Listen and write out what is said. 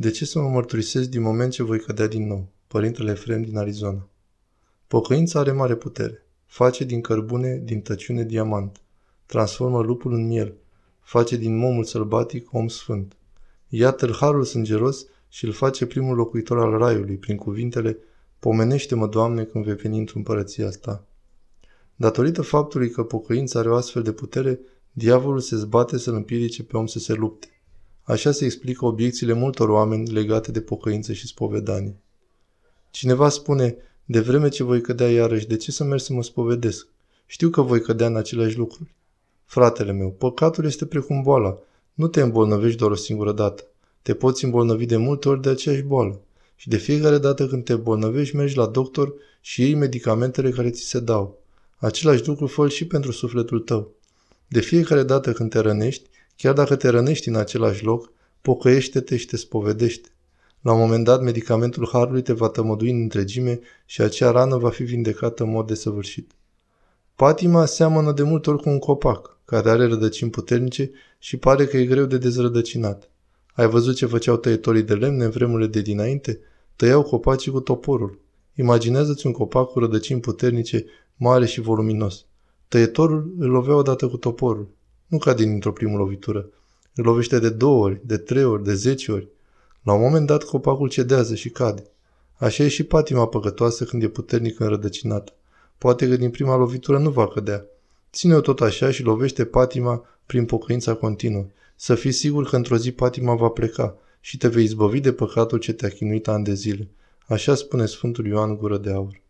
De ce să mă mărturisesc din moment ce voi cădea din nou? Părintele Efrem din Arizona. Pocăința are mare putere. Face din cărbune, din tăciune, diamant. Transformă lupul în miel. Face din momul sălbatic om sfânt. Iată-l harul sângeros și îl face primul locuitor al raiului prin cuvintele Pomenește-mă, Doamne, când vei veni într împărăția ta. Datorită faptului că pocăința are o astfel de putere, diavolul se zbate să-l împiedice pe om să se lupte. Așa se explică obiecțiile multor oameni legate de pocăință și spovedanie. Cineva spune, de vreme ce voi cădea iarăși, de ce să merg să mă spovedesc? Știu că voi cădea în aceleași lucruri. Fratele meu, păcatul este precum boala. Nu te îmbolnăvești doar o singură dată. Te poți îmbolnăvi de multe ori de aceeași boală. Și de fiecare dată când te îmbolnăvești, mergi la doctor și iei medicamentele care ți se dau. Același lucru fă și pentru sufletul tău. De fiecare dată când te rănești, chiar dacă te rănești în același loc, pocăiește-te și te spovedește. La un moment dat, medicamentul Harului te va tămădui în întregime și acea rană va fi vindecată în mod desăvârșit. Patima seamănă de multe ori cu un copac, care are rădăcini puternice și pare că e greu de dezrădăcinat. Ai văzut ce făceau tăietorii de lemne în vremurile de dinainte? Tăiau copacii cu toporul. Imaginează-ți un copac cu rădăcini puternice, mare și voluminos. Tăietorul îl lovea odată cu toporul. Nu cade dintr-o primă lovitură. Îl lovește de două ori, de trei ori, de zece ori. La un moment dat copacul cedează și cade. Așa e și patima păcătoasă când e puternic înrădăcinată. Poate că din prima lovitură nu va cădea. Ține-o tot așa și lovește patima prin pocăința continuă. Să fii sigur că într-o zi patima va pleca și te vei izbăvi de păcatul ce te-a chinuit ani de zile. Așa spune Sfântul Ioan Gură de Aur.